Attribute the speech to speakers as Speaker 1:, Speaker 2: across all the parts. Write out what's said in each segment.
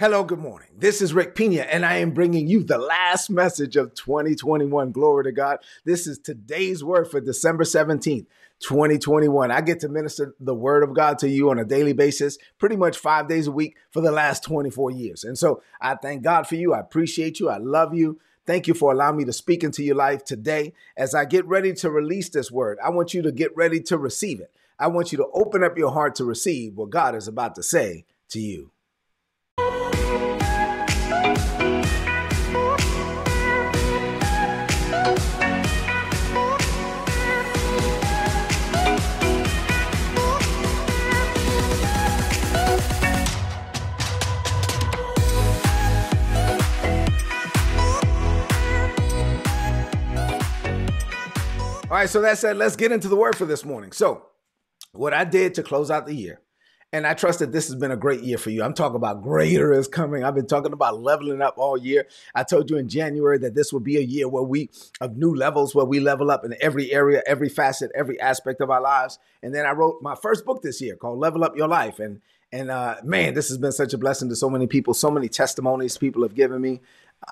Speaker 1: Hello, good morning. This is Rick Pina, and I am bringing you the last message of 2021. Glory to God. This is today's word for December 17th, 2021. I get to minister the word of God to you on a daily basis, pretty much five days a week for the last 24 years. And so I thank God for you. I appreciate you. I love you. Thank you for allowing me to speak into your life today. As I get ready to release this word, I want you to get ready to receive it. I want you to open up your heart to receive what God is about to say to you. All right, so that said, let's get into the word for this morning. So, what I did to close out the year, and I trust that this has been a great year for you. I'm talking about greater is coming. I've been talking about leveling up all year. I told you in January that this will be a year where we of new levels, where we level up in every area, every facet, every aspect of our lives. And then I wrote my first book this year called Level Up Your Life. And and uh, man, this has been such a blessing to so many people. So many testimonies people have given me.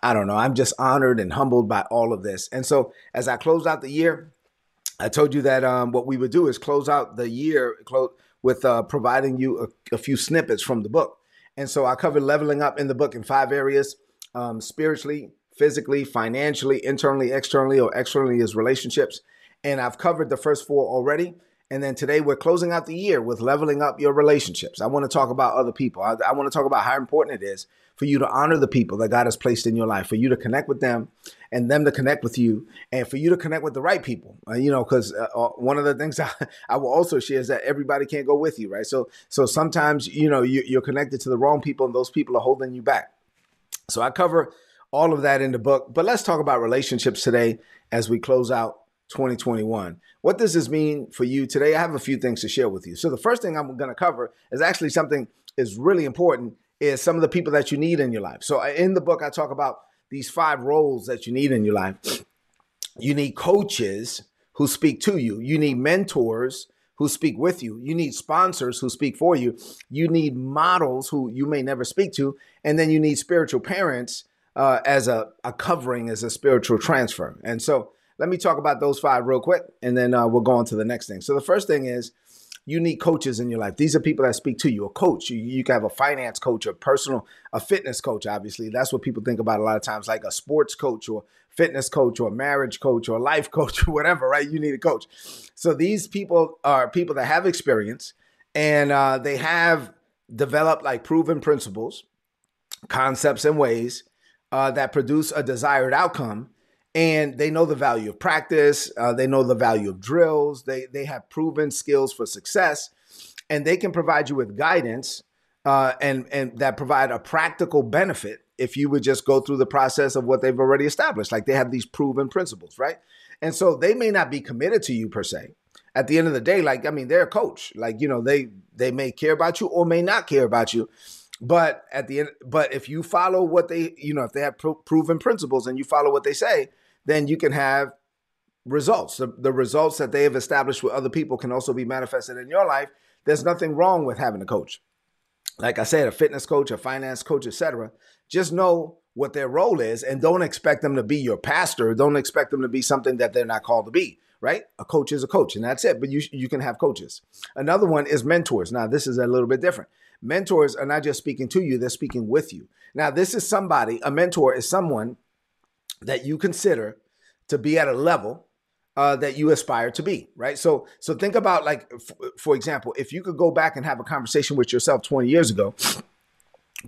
Speaker 1: I don't know. I'm just honored and humbled by all of this. And so as I close out the year, I told you that um, what we would do is close out the year close, with uh, providing you a, a, few snippets from the book. And so I covered leveling up in the book in five areas um, spiritually, physically, financially, internally, externally, or externally is relationships. And I've covered the first four already. And then today we're closing out the year with leveling up your relationships. I want to talk about other people. I, I, want to talk about how important it is for you to honor the people that God has placed in your life, for you to connect with them and them to connect with you, and for you to connect with the right people. Uh, you know, because uh, uh, one of the things I, I, will also share is that everybody can't go with you, right? So, so sometimes you know you, you're connected to the wrong people, and those people are holding you back. So I cover all of that in the book, but let's talk about relationships today as we close out 2021. What does this mean for you today? I have a few things to share with you. So the first thing I'm going to cover is actually something is really important is some of the people that you need in your life. So in the book I talk about these five roles that you need in your life. You need coaches who speak to you. You need mentors who speak with you. You need sponsors who speak for you. You need models who you may never speak to. And then you need spiritual parents uh, as a, a covering, as a spiritual transfer. And so let me talk about those five real quick, and then uh, we'll go on to the next thing. So the first thing is you need coaches in your life. These are people that speak to you. A coach, you, you can have a finance coach, a personal, a fitness coach. Obviously, that's what people think about a lot of times, like a sports coach or fitness coach or marriage coach or life coach or whatever. Right? You need a coach. So these people are people that have experience and uh, they have developed like proven principles, concepts, and ways uh, that produce a desired outcome and they know the value of practice. Uh, they know the value of drills. They they have proven skills for success, and they can provide you with guidance uh, and and that provide a practical benefit if you would just go through the process of what they've already established. Like they have these proven principles, right? And so they may not be committed to you per se. At the end of the day, like I mean, they're a coach. Like you know, they they may care about you or may not care about you. But at the end, but if you follow what they, you know, if they have pro- proven principles and you follow what they say, then you can have results. The, the results that they have established with other people can also be manifested in your life. There's nothing wrong with having a coach. Like I said, a fitness coach, a finance coach, etc. Just know what their role is and don't expect them to be your pastor. Don't expect them to be something that they're not called to be, right? A coach is a coach and that's it, but you you can have coaches. Another one is mentors. Now, this is a little bit different. Mentors are not just speaking to you, they're speaking with you. Now, this is somebody, a mentor is someone that you consider to be at a level uh, that you aspire to be, right? So, so think about like, f- for example, if you could go back and have a conversation with yourself 20 years ago,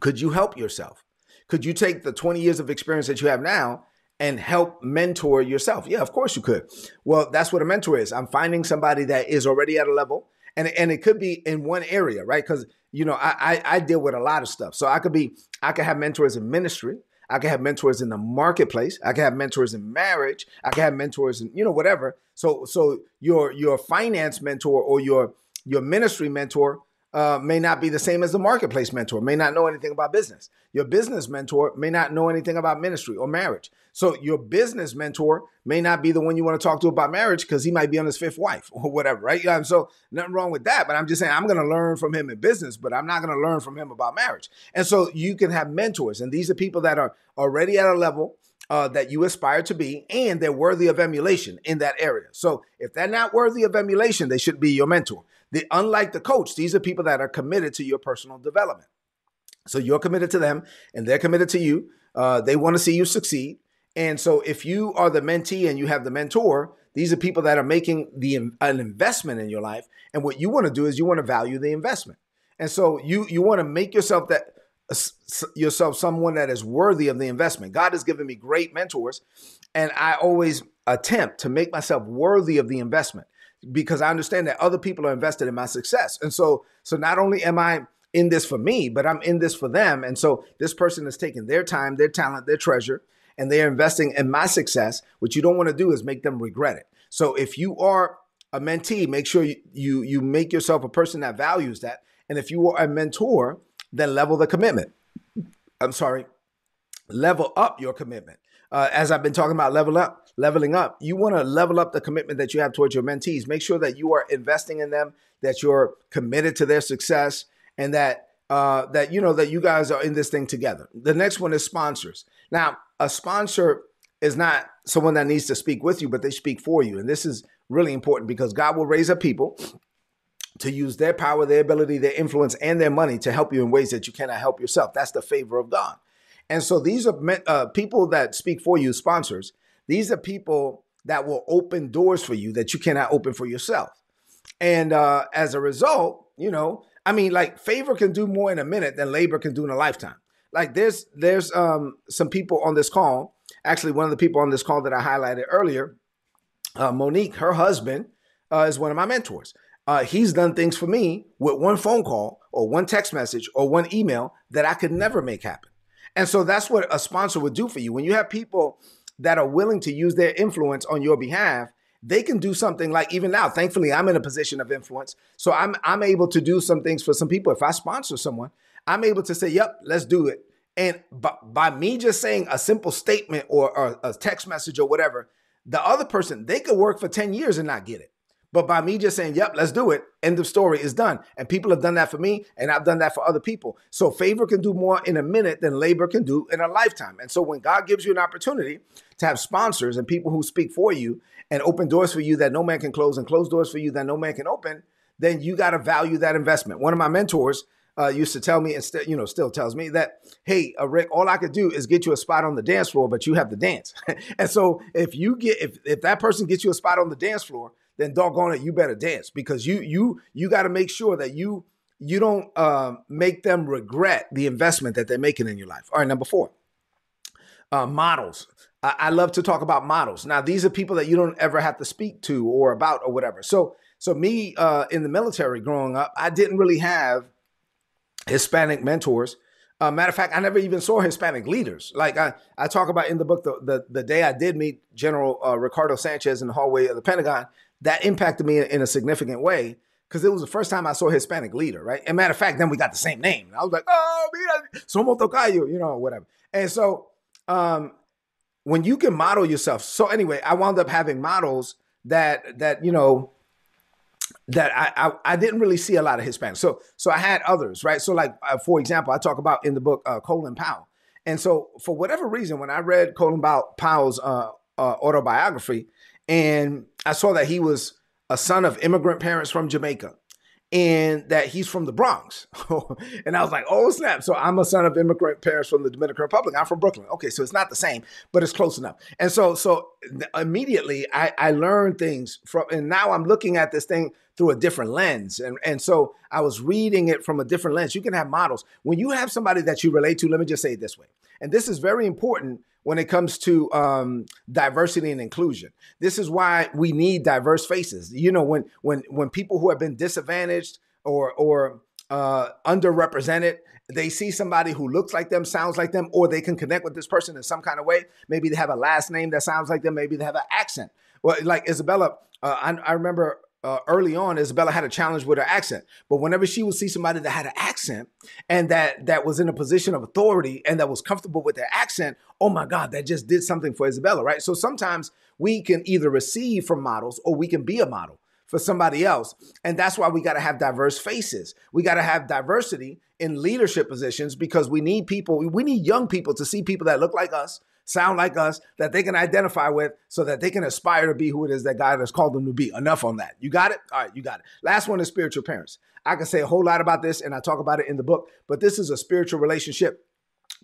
Speaker 1: could you help yourself? Could you take the 20 years of experience that you have now and help mentor yourself? Yeah, of course you could. Well, that's what a mentor is. I'm finding somebody that is already at a level, and and it could be in one area, right? Because you know I, I I deal with a lot of stuff, so I could be I could have mentors in ministry. I can have mentors in the marketplace. I can have mentors in marriage. I can have mentors in, you know, whatever. So so your your finance mentor or your your ministry mentor uh, may not be the same as the marketplace mentor, may not know anything about business. Your business mentor may not know anything about ministry or marriage. So your business mentor may not be the one you want to talk to about marriage because he might be on his fifth wife or whatever, right? So nothing wrong with that. But I'm just saying I'm going to learn from him in business, but I'm not going to learn from him about marriage. And so you can have mentors, and these are people that are already at a level uh, that you aspire to be, and they're worthy of emulation in that area. So if they're not worthy of emulation, they should be your mentor. The, unlike the coach, these are people that are committed to your personal development. So you're committed to them, and they're committed to you. Uh, they want to see you succeed. And so if you are the mentee and you have the mentor, these are people that are making the an investment in your life. And what you want to do is you want to value the investment. And so you you want to make yourself that yourself someone that is worthy of the investment. God has given me great mentors, and I always attempt to make myself worthy of the investment because I understand that other people are invested in my success. And so, so not only am I in this for me, but I'm in this for them. And so this person is taking their time, their talent, their treasure, and they're investing in my success. What you don't want to do is make them regret it. So if you are a mentee, make sure you, you, you make yourself a person that values that. And if you are a mentor, then level the commitment. I'm sorry, level up your commitment. Uh, as I've been talking about level up, leveling up, you want to level up the commitment that you have towards your mentees. Make sure that you are investing in them, that you're committed to their success, and that uh, that you know that you guys are in this thing together. The next one is sponsors. Now, a sponsor is not someone that needs to speak with you, but they speak for you, and this is really important because God will raise up people to use their power, their ability, their influence, and their money to help you in ways that you cannot help yourself. That's the favor of God. And so these are uh, people that speak for you, sponsors. These are people that will open doors for you that you cannot open for yourself. And uh, as a result, you know, I mean, like favor can do more in a minute than labor can do in a lifetime. Like there's there's um, some people on this call. Actually, one of the people on this call that I highlighted earlier, uh, Monique, her husband uh, is one of my mentors. Uh, he's done things for me with one phone call or one text message or one email that I could never make happen. And so that's what a sponsor would do for you. When you have people that are willing to use their influence on your behalf, they can do something like even now. Thankfully, I'm in a position of influence. So I'm I'm able to do some things for some people. If I sponsor someone, I'm able to say, yep, let's do it. And by, by me just saying a simple statement or, or a text message or whatever, the other person, they could work for 10 years and not get it. But by me just saying, yep, let's do it, end of story is done. And people have done that for me, and I've done that for other people. So favor can do more in a minute than labor can do in a lifetime. And so when God gives you an opportunity to have sponsors and people who speak for you and open doors for you that no man can close and close doors for you that no man can open, then you got to value that investment. One of my mentors uh, used to tell me, and still, you know, still tells me that, hey, uh, Rick, all I could do is get you a spot on the dance floor, but you have to dance. and so if you get, if if that person gets you a spot on the dance floor, then doggone it, you better dance because you you you got to make sure that you you don't um, make them regret the investment that they're making in your life. All right, number four, uh, models. I, I love to talk about models. Now, these are people that you don't ever have to speak to or about or whatever. So, so me uh, in the military growing up, I didn't really have Hispanic mentors. Uh, matter of fact, I never even saw Hispanic leaders. Like I, I talk about in the book, the the, the day I did meet General uh, Ricardo Sanchez in the hallway of the Pentagon, that impacted me in a significant way because it was the first time I saw a Hispanic leader, right? And matter of fact, then we got the same name. I was like, oh, mira, somos tocayo, you know, whatever. And so um, when you can model yourself, so anyway, I wound up having models that that you know that I, I, I didn't really see a lot of Hispanics. So so I had others, right? So like uh, for example, I talk about in the book uh, Colin Powell, and so for whatever reason, when I read Colin Powell's uh, uh autobiography, and I saw that he was a son of immigrant parents from Jamaica and that he's from the Bronx. and I was like, oh, snap. So I'm a son of immigrant parents from the Dominican Republic. I'm from Brooklyn. Okay, so it's not the same, but it's close enough. And so so immediately I, I learned things from, and now I'm looking at this thing through a different lens. And, and so I was reading it from a different lens. You can have models. When you have somebody that you relate to, let me just say it this way. And this is very important when it comes to um, diversity and inclusion. This is why we need diverse faces. You know, when when when people who have been disadvantaged or or uh, underrepresented, they see somebody who looks like them, sounds like them, or they can connect with this person in some kind of way. Maybe they have a last name that sounds like them. Maybe they have an accent. Well, like Isabella, uh, I, I remember uh, early on, Isabella had a challenge with her accent. But whenever she would see somebody that had an accent and that that was in a position of authority and that was comfortable with their accent, oh my God, that just did something for Isabella, right? So sometimes we can either receive from models or we can be a model for somebody else. And that's why we got to have diverse faces. We got to have diversity in leadership positions because we need people, we need young people to see people that look like us, sound like us, that they can identify with so that they can aspire to be who it is that God has called them to be. Enough on that. You got it? All right, you got it. Last one is spiritual parents. I can say a whole lot about this and I talk about it in the book, but this is a spiritual relationship.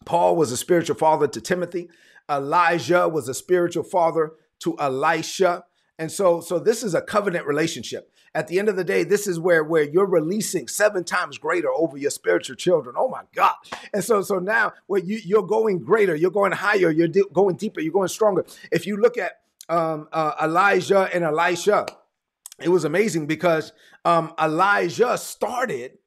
Speaker 1: Paul was a spiritual father to Timothy. Elijah was a spiritual father to Elisha. And so, so this is a covenant relationship. At the end of the day, this is where, where you're releasing seven times greater over your spiritual children. Oh my God. And so, so now where you, you're going greater, you're going higher, you're going deeper, you're going stronger. If you look at um, uh, Elijah and Elisha, it was amazing because um, Elijah started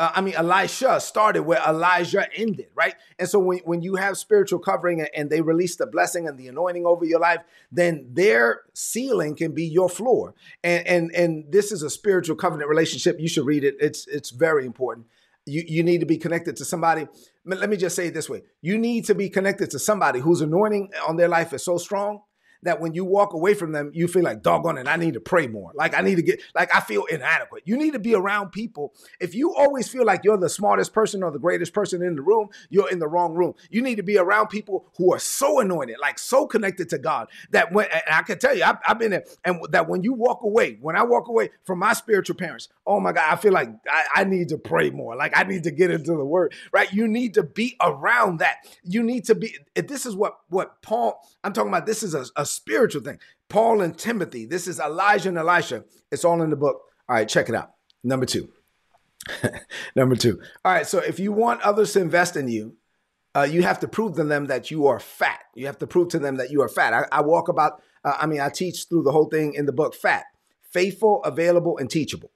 Speaker 1: uh, I mean, Elisha started where Elijah ended, right? And so when, when you have spiritual covering and, and they release the blessing and the anointing over your life, then their ceiling can be your floor. And and and this is a spiritual covenant relationship. You should read it. It's it's very important. You, you need to be connected to somebody. Let me just say it this way. You need to be connected to somebody whose anointing on their life is so strong that when you walk away from them, you feel like, doggone it, I need to pray more. Like I need to get, like I feel inadequate. You need to be around people. If you always feel like you're the smartest person or the greatest person in the room, you're in the wrong room. You need to be around people who are so anointed, like so connected to God that when, I can tell you, I've, I've been there, and that when you walk away, when I walk away from my spiritual parents, oh my God, I feel like I, I need to pray more. Like I need to get into the word, right? You need to be around that. You need to be, this is what, what Paul, I'm talking about, this is a, a spiritual thing. Paul and Timothy. This is Elijah and Elisha. It's all in the book. All right, check it out. Number two. Number two. All right, so if you want others to invest in you, uh, you have to prove to them that you are fat. You have to prove to them that you are fat. I, I walk about, uh, I mean, I teach through the whole thing in the book Fat, faithful, available, and teachable.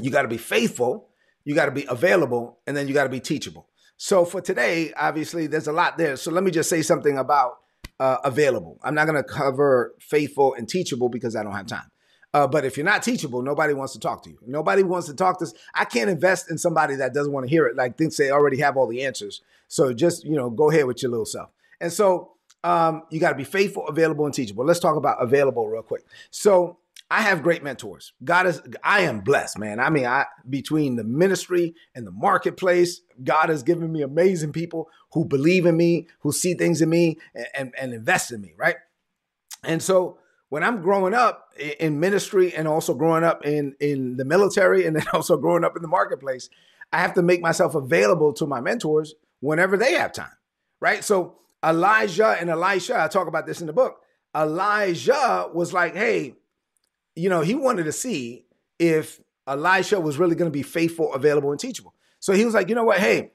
Speaker 1: You got to be faithful, you got to be available, and then you got to be teachable. So for today, obviously, there's a lot there. So let me just say something about uh, available. I'm not going to cover faithful and teachable because I don't have time. Uh, but if you're not teachable, nobody wants to talk to you. Nobody wants to talk to us. I can't invest in somebody that doesn't want to hear it, like thinks they already have all the answers. So just, you know, go ahead with your little self. And so um, you got to be faithful, available, and teachable. Let's talk about available real quick. So I have great mentors. God is I am blessed, man. I mean, I between the ministry and the marketplace, God has given me amazing people who believe in me, who see things in me and, and, and invest in me, right? And so when I'm growing up in ministry and also growing up in in the military and then also growing up in the marketplace, I have to make myself available to my mentors whenever they have time, right? So Elijah and Elisha, I talk about this in the book. Elijah was like, "Hey, you know, he wanted to see if Elisha was really going to be faithful, available, and teachable. So he was like, you know what? Hey,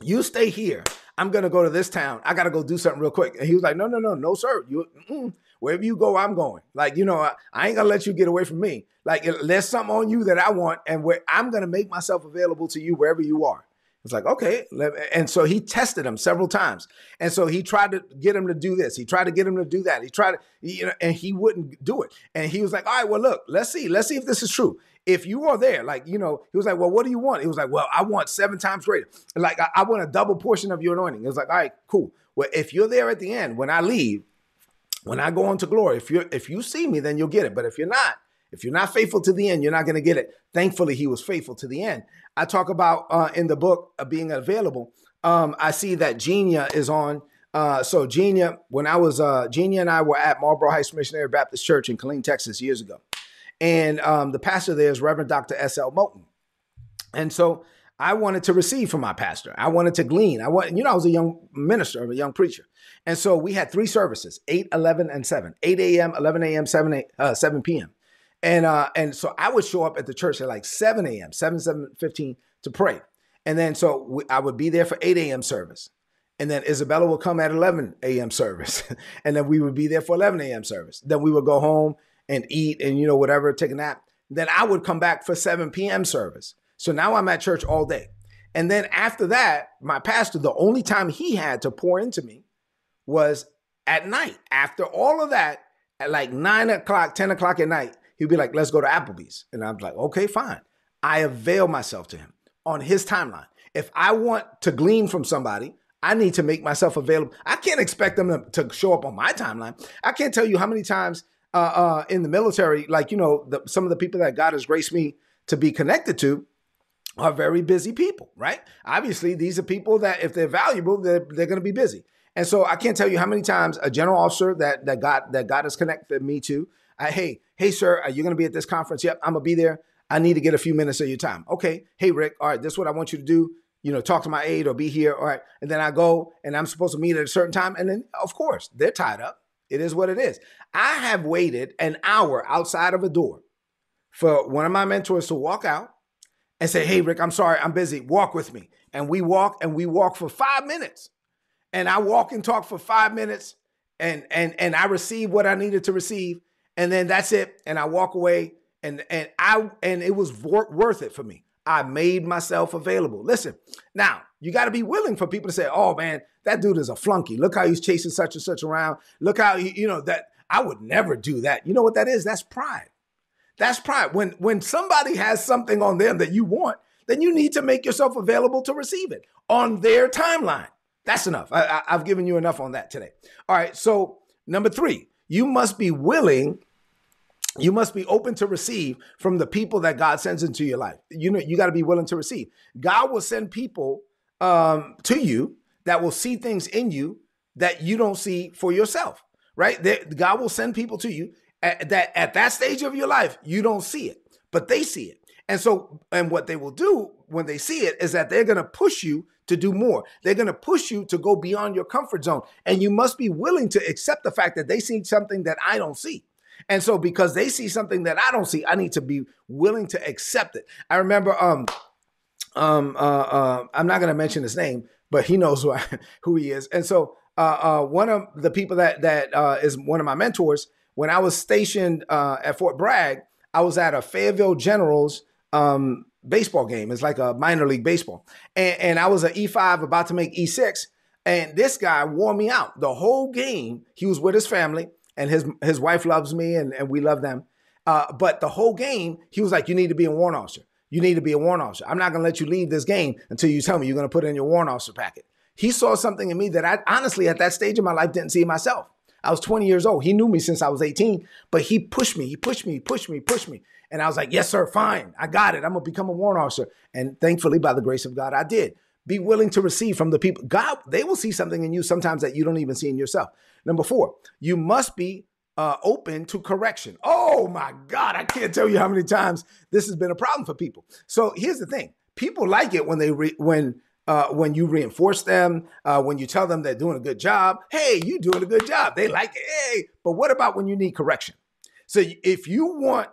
Speaker 1: you stay here. I'm going to go to this town. I got to go do something real quick. And he was like, no, no, no, no, sir. You, wherever you go, I'm going. Like, you know, I, I ain't going to let you get away from me. Like, there's something on you that I want, and where I'm going to make myself available to you wherever you are. It's like, okay. And so he tested him several times. And so he tried to get him to do this. He tried to get him to do that. He tried to, you know, and he wouldn't do it. And he was like, all right, well, look, let's see. Let's see if this is true. If you are there, like, you know, he was like, well, what do you want? He was like, well, I want seven times greater. Like, I, I want a double portion of your anointing. It was like, all right, cool. Well, if you're there at the end, when I leave, when I go on to glory, if you if you see me, then you'll get it. But if you're not, if you're not faithful to the end, you're not going to get it. Thankfully, he was faithful to the end. I talk about uh, in the book uh, being available. Um, I see that Genia is on. Uh, so Genia, when I was uh, Genia and I were at Marlboro Heights Missionary Baptist Church in Killeen, Texas, years ago, and um, the pastor there is Reverend Dr. S. L. Moten, and so I wanted to receive from my pastor. I wanted to glean. I want, you know, I was a young minister, a young preacher. And so we had three services, 8, 11, and 7. 8 a.m., 11 a.m., 7, 8, uh, 7 p.m. And uh, and so I would show up at the church at like 7 a.m., 7, 7 15 to pray. And then so we, I would be there for 8 a.m. service. And then Isabella would come at 11 a.m. service. and then we would be there for 11 a.m. service. Then we would go home and eat and, you know, whatever, take a nap. Then I would come back for 7 p.m. service. So now I'm at church all day. And then after that, my pastor, the only time he had to pour into me was at night. After all of that, at like nine o'clock, 10 o'clock at night, he'd be like, let's go to Applebee's. And I'm like, okay, fine. I avail myself to him on his timeline. If I want to glean from somebody, I need to make myself available. I can't expect them to, to show up on my timeline. I can't tell you how many times uh, uh, in the military, like, you know, the, some of the people that God has graced me to be connected to are very busy people, right? Obviously, these are people that if they're valuable, they're, they're going to be busy. And so I can't tell you how many times a general officer that that God that God has connected me to, I, hey, hey, sir, are you going to be at this conference? Yep, I'm gonna be there. I need to get a few minutes of your time. Okay, hey, Rick, all right, this is what I want you to do. You know, talk to my aide or be here. All right, and then I go and I'm supposed to meet at a certain time, and then of course they're tied up. It is what it is. I have waited an hour outside of a door for one of my mentors to walk out and say, Hey, Rick, I'm sorry, I'm busy. Walk with me. And we walk and we walk for five minutes. And I walk and talk for five minutes and and and I receive what I needed to receive. And then that's it. And I walk away and and I and it was worth it for me. I made myself available. Listen, now you got to be willing for people to say, "Oh man, that dude is a flunky. Look how he's chasing such and such around. Look how he, you know that I would never do that." You know what that is? That's pride. That's pride. When when somebody has something on them that you want, then you need to make yourself available to receive it on their timeline. That's enough. I, have given you enough on that today. All right. So number three, you must be willing. You must be open to receive from the people that God sends into your life. You know, you got to be willing to receive. God will send people um, to you that will see things in you that you don't see for yourself. Right? God will send people to you at that at that stage of your life, you don't see it, but they see it. And so, and what they will do when they see it is that they're going to push you to do more. They're going to push you to go beyond your comfort zone. And you must be willing to accept the fact that they see something that I don't see. And so, because they see something that I don't see, I need to be willing to accept it. I remember, um, um, uh, uh, I'm not going to mention his name, but he knows who, I, who he is. And so, uh, uh, one of the people that that uh, is one of my mentors when I was stationed uh, at Fort Bragg, I was at a Fayetteville Generals um, baseball game. It's like a minor league baseball. And, and I was an E5 about to make E6. And this guy wore me out the whole game. He was with his family, and his his wife loves me, and, and we love them. Uh, but the whole game, he was like, "You need to be a warrant officer. You need to be a warrant officer. I'm not going to let you leave this game until you tell me you're going to put in your warrant officer packet." He saw something in me that I honestly, at that stage of my life, didn't see myself. I was 20 years old. He knew me since I was 18, but he pushed me, he pushed me, he pushed me, pushed me. And I was like, yes, sir, fine. I got it. I'm going to become a warrant officer. And thankfully, by the grace of God, I did. Be willing to receive from the people. God, they will see something in you sometimes that you don't even see in yourself. Number four, you must be uh, open to correction. Oh my God, I can't tell you how many times this has been a problem for people. So here's the thing: people like it when they re- when uh, when you reinforce them, uh, when you tell them they're doing a good job. Hey, you doing a good job. They like it. Hey, but what about when you need correction? So if you want,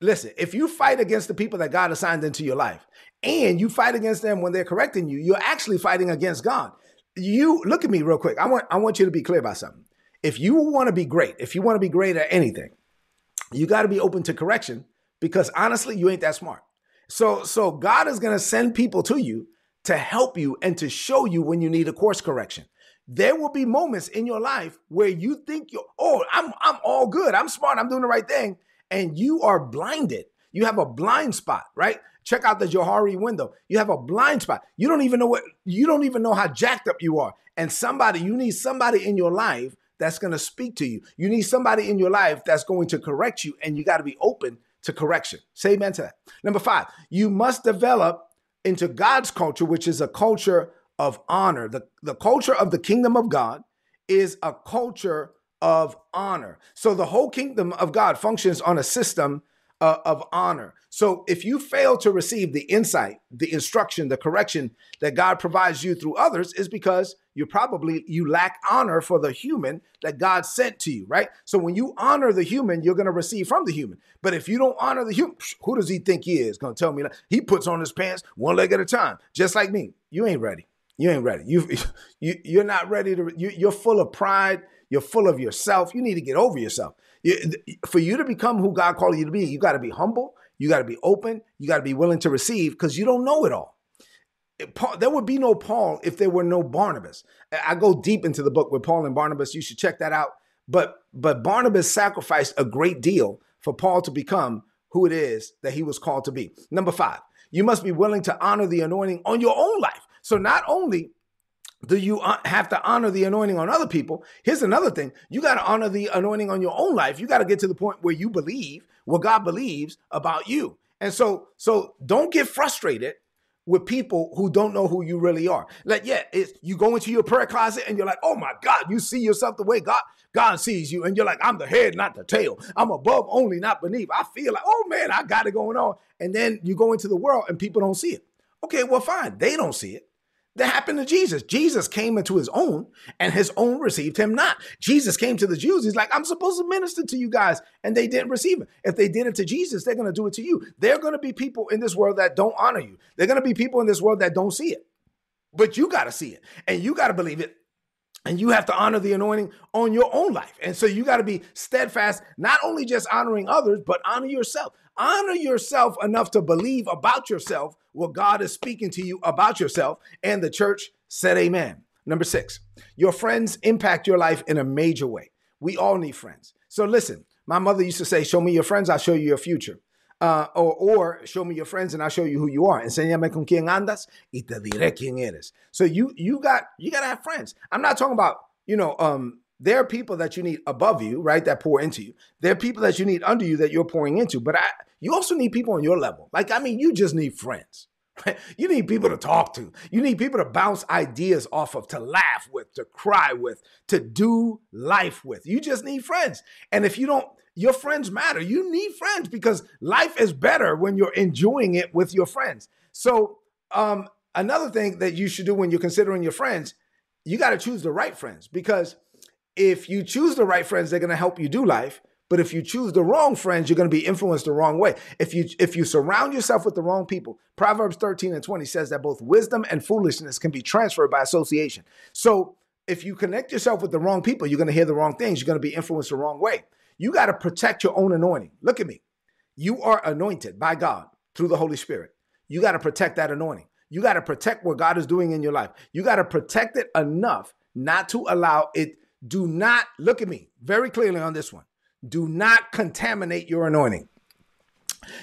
Speaker 1: listen, if you fight against the people that God assigned into your life and you fight against them when they're correcting you, you're actually fighting against God. You look at me real quick. I want I want you to be clear about something. If you want to be great, if you want to be great at anything, you got to be open to correction because honestly, you ain't that smart. So so God is going to send people to you to help you and to show you when you need a course correction. There will be moments in your life where you think you're, oh, I'm, I'm all good. I'm smart. I'm doing the right thing. And you are blinded. You have a blind spot, right? Check out the Johari window. You have a blind spot. You don't even know what, you don't even know how jacked up you are. And somebody, you need somebody in your life that's going to speak to you. You need somebody in your life that's going to correct you, and you got to be open to correction. Say amen to that. Number five, you must develop into God's culture, which is a culture of honor. The, the culture of the kingdom of God is a culture of honor. So the whole kingdom of God functions on a system uh, of honor. So if you fail to receive the insight, the instruction, the correction that God provides you through others is because you probably you lack honor for the human that God sent to you, right? So when you honor the human, you're going to receive from the human. But if you don't honor the human, who does he think he is? Going to tell me that he puts on his pants one leg at a time, just like me. You ain't ready. You ain't ready. You you you're not ready to. You, you're full of pride. You're full of yourself. You need to get over yourself. For you to become who God called you to be, you got to be humble. You got to be open. You got to be willing to receive because you don't know it all. Paul, there would be no Paul if there were no Barnabas. I go deep into the book with Paul and Barnabas. You should check that out. But but Barnabas sacrificed a great deal for Paul to become who it is that he was called to be. Number five, you must be willing to honor the anointing on your own life. So not only do you uh, have to honor the anointing on other people? Here's another thing. You got to honor the anointing on your own life. You got to get to the point where you believe what God believes about you. And so so don't get frustrated with people who don't know who you really are. Like, yeah, it's you go into your prayer closet and you're like, oh my God, you see yourself the way God God sees you, and you're like, I'm the head, not the tail. I'm above only, not beneath. I feel like, oh man, I got it going on. And then you go into the world and people don't see it. Okay, well, fine. They don't see it. That happened to Jesus. Jesus came into his own, and his own received him not. Jesus came to the Jews. He's like, I'm supposed to minister to you guys, and they didn't receive him. If they did it to Jesus, they're going to do it to you. There are going to be people in this world that don't honor you. They're going to be people in this world that don't see it. But you got to see it, and you got to believe it. And you have to honor the anointing on your own life. And so you got to be steadfast, not only just honoring others, but honor yourself. Honor yourself enough to believe about yourself what God is speaking to you about yourself. And the church said, Amen. Number six, your friends impact your life in a major way. We all need friends. So listen, my mother used to say, Show me your friends, I'll show you your future. Uh, or, or show me your friends and I'll show you who you are. Enséñame con quién andas y te diré quién eres. So you you got you got to have friends. I'm not talking about you know um there are people that you need above you, right? That pour into you. There are people that you need under you that you're pouring into. But I, you also need people on your level. Like I mean, you just need friends. You need people to talk to. You need people to bounce ideas off of, to laugh with, to cry with, to do life with. You just need friends. And if you don't, your friends matter. You need friends because life is better when you're enjoying it with your friends. So, um, another thing that you should do when you're considering your friends, you got to choose the right friends because if you choose the right friends, they're going to help you do life. But if you choose the wrong friends, you're going to be influenced the wrong way. If you if you surround yourself with the wrong people, Proverbs 13 and 20 says that both wisdom and foolishness can be transferred by association. So if you connect yourself with the wrong people, you're going to hear the wrong things. You're going to be influenced the wrong way. You got to protect your own anointing. Look at me. You are anointed by God through the Holy Spirit. You got to protect that anointing. You got to protect what God is doing in your life. You got to protect it enough not to allow it. Do not look at me very clearly on this one do not contaminate your anointing.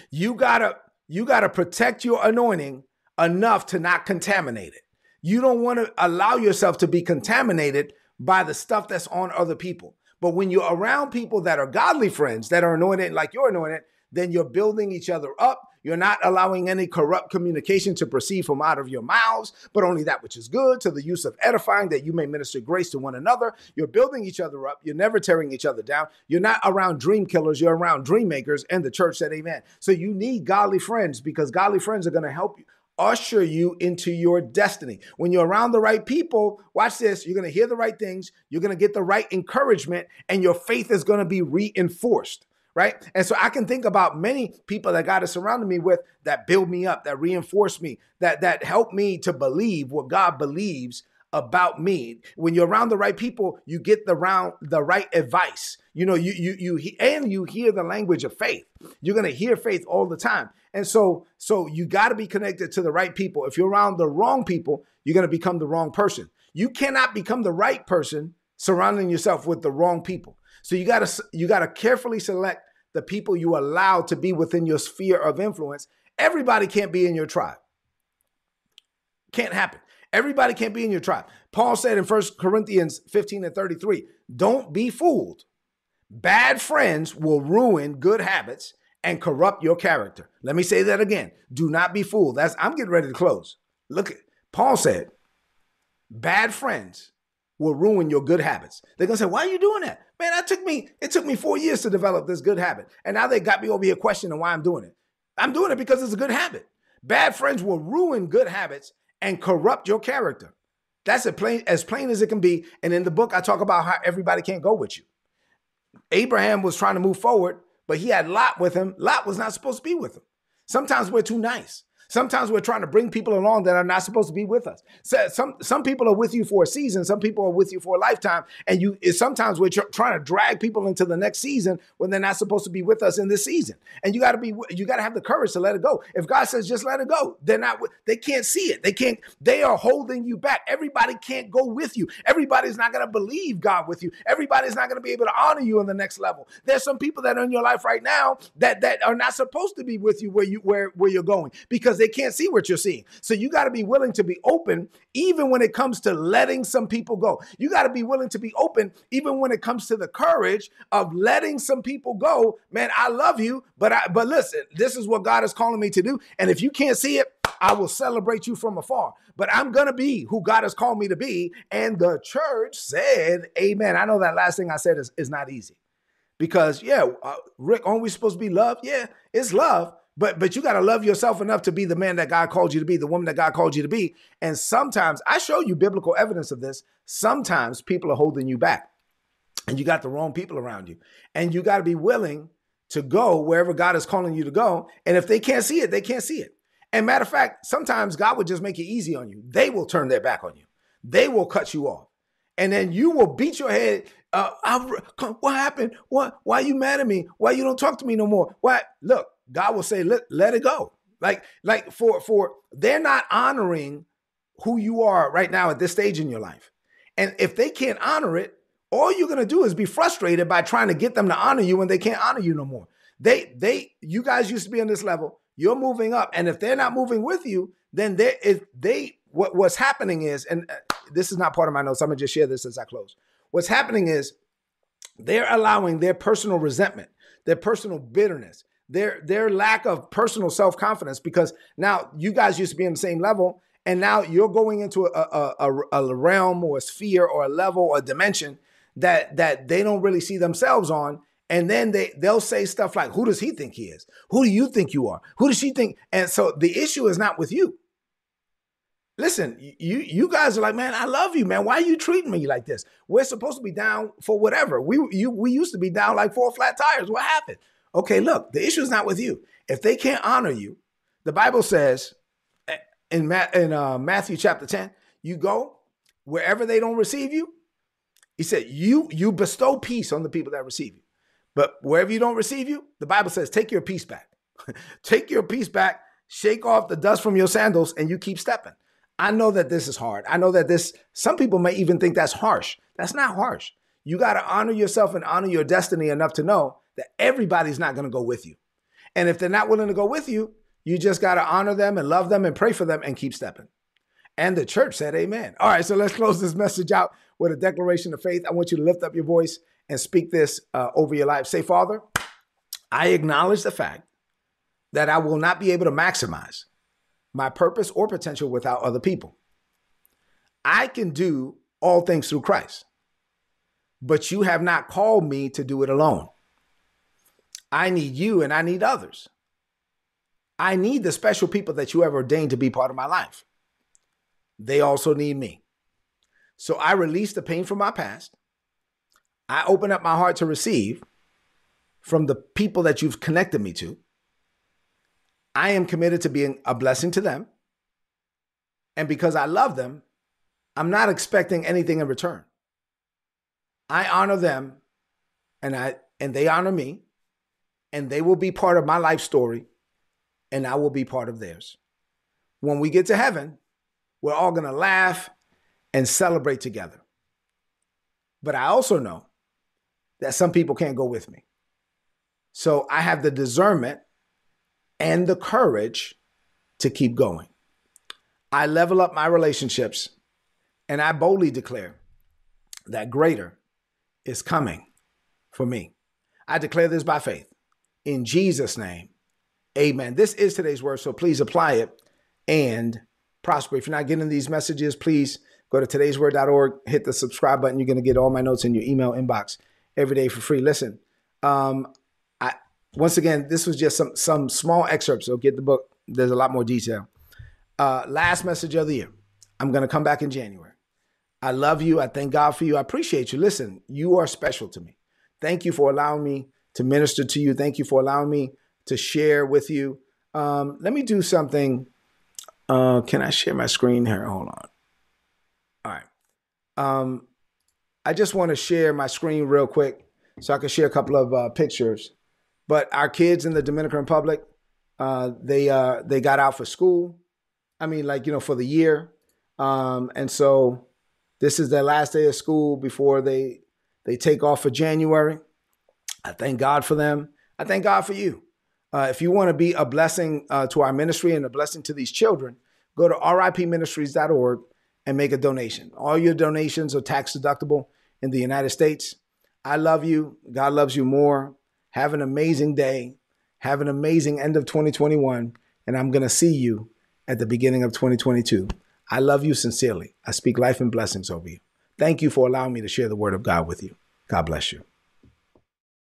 Speaker 1: You gotta you gotta protect your anointing enough to not contaminate it. You don't want to allow yourself to be contaminated by the stuff that's on other people. But when you're around people that are godly friends that are anointed like you're anointed, then you're building each other up. You're not allowing any corrupt communication to proceed from out of your mouths, but only that which is good to the use of edifying that you may minister grace to one another. You're building each other up. You're never tearing each other down. You're not around dream killers. You're around dream makers. And the church said, Amen. So you need godly friends because godly friends are going to help you usher you into your destiny. When you're around the right people, watch this, you're going to hear the right things, you're going to get the right encouragement, and your faith is going to be reinforced right? And so I can think about many people that God has surrounded me with that build me up, that reinforce me, that that help me to believe what God believes about me. When you're around the right people, you get the round the right advice. You know, you you you and you hear the language of faith. You're going to hear faith all the time. And so so you got to be connected to the right people. If you're around the wrong people, you're going to become the wrong person. You cannot become the right person surrounding yourself with the wrong people. So you got to you got to carefully select the people you allow to be within your sphere of influence. Everybody can't be in your tribe. Can't happen. Everybody can't be in your tribe. Paul said in 1 Corinthians 15 and 33, don't be fooled. Bad friends will ruin good habits and corrupt your character. Let me say that again. Do not be fooled. That's I'm getting ready to close. Look, Paul said, bad friends will ruin your good habits. They're gonna say, "Why are you doing that, man? That took me. It took me four years to develop this good habit, and now they got me over here questioning why I'm doing it. I'm doing it because it's a good habit. Bad friends will ruin good habits and corrupt your character. That's as plain as plain as it can be. And in the book, I talk about how everybody can't go with you. Abraham was trying to move forward, but he had Lot with him. Lot was not supposed to be with him. Sometimes we're too nice. Sometimes we're trying to bring people along that are not supposed to be with us. So some some people are with you for a season, some people are with you for a lifetime, and you sometimes we're tr- trying to drag people into the next season when they're not supposed to be with us in this season. And you got to be you got to have the courage to let it go. If God says just let it go, they're not they can't see it. They can't they are holding you back. Everybody can't go with you. Everybody's not going to believe God with you. Everybody's not going to be able to honor you in the next level. There's some people that are in your life right now that that are not supposed to be with you where you where where you're going because they can't see what you're seeing. So you got to be willing to be open even when it comes to letting some people go. You got to be willing to be open even when it comes to the courage of letting some people go. Man, I love you, but I but listen, this is what God is calling me to do. And if you can't see it, I will celebrate you from afar. But I'm going to be who God has called me to be. And the church said, Amen. I know that last thing I said is, is not easy because, yeah, uh, Rick, aren't we supposed to be love? Yeah, it's love. But but you got to love yourself enough to be the man that God called you to be, the woman that God called you to be. And sometimes I show you biblical evidence of this. Sometimes people are holding you back. And you got the wrong people around you. And you got to be willing to go wherever God is calling you to go. And if they can't see it, they can't see it. And matter of fact, sometimes God would just make it easy on you. They will turn their back on you. They will cut you off. And then you will beat your head. Uh, what happened? What? Why you mad at me? Why you don't talk to me no more? Why? Look, God will say, let, let it go. Like, like for for they're not honoring who you are right now at this stage in your life. And if they can't honor it, all you're gonna do is be frustrated by trying to get them to honor you when they can't honor you no more. They they you guys used to be on this level. You're moving up, and if they're not moving with you, then they if they what what's happening is, and uh, this is not part of my notes. I'm gonna just share this as I close. What's happening is they're allowing their personal resentment, their personal bitterness, their their lack of personal self confidence because now you guys used to be on the same level and now you're going into a, a, a, realm or a sphere or a level or a dimension that that they don't really see themselves on. And then they they'll say stuff like who does he think he is? Who do you think you are? Who does she think? And so the issue is not with you. Listen you you guys are like man i love you man. Why are you treating me like this? We're supposed to be down for whatever. We you we used to be down like four flat tires. What happened Okay, look, the issue is not with you. If they can't honor you, the Bible says eh, in, Ma- in uh, Matthew chapter 10, you go wherever they don't receive you. He said, you, you bestow peace on the people that receive you. But wherever you don't receive you, the Bible says, take your peace back. take your peace back, shake off the dust from your sandals, and you keep stepping. I know that this is hard. I know that this, some people may even think that's harsh. That's not harsh. You got to honor yourself and honor your destiny enough to know that everybody's not going to go with you. And if they're not willing to go with you, you just got to honor them and love them and pray for them and keep stepping. And the church said, Amen. All right, so let's close this message out with a declaration of faith. I want you to lift up your voice and speak this uh, over your life. Say, Father, I acknowledge the fact that I will not be able to maximize my purpose or potential without other people. I can do all things through Christ, but you have not called me to do it alone. I need you and I need others. I need the special people that you have ordained to be part of my life. They also need me. So I release the pain from my past. I open up my heart to receive from the people that you've connected me to. I am committed to being a blessing to them. And because I love them, I'm not expecting anything in return. I honor them and I and they honor me and they will be part of my life story, and I will be part of theirs. When we get to heaven, we're all going to laugh and celebrate together. But I also know that some people can't go with me. So I have the discernment and the courage to keep going. I level up my relationships and I boldly declare that greater is coming for me. I declare this by faith in Jesus' name. Amen. This is today's word, so please apply it and prosper. If you're not getting these messages, please go to today'sword.org, hit the subscribe button. You're going to get all my notes in your email inbox every day for free. Listen, um, I once again, this was just some some small excerpts. So get the book. There's a lot more detail. Uh, last message of the year. I'm going to come back in January. I love you. I thank God for you. I appreciate you. Listen, you are special to me. Thank you for allowing me to minister to you. Thank you for allowing me to share with you. Um, let me do something Uh, can I share my screen here? Hold on. All right. Um, I just want to share my screen real quick so I can share a couple of uh, pictures. But our kids in the Dominican Republic, uh, they uh, they got out for school. I mean, like you know, for the year, um, and so this is their last day of school before they they take off for January. I thank God for them. I thank God for you. Uh, if you want to be a blessing uh, to our ministry and a blessing to these children, go to ripministries.org and make a donation. All your donations are tax deductible in the United States. I love you. God loves you more. Have an amazing day. Have an amazing end of 2021. And I'm going to see you at the beginning of 2022. I love you sincerely. I speak life and blessings over you. Thank you for allowing me to share the word of God with you. God bless you.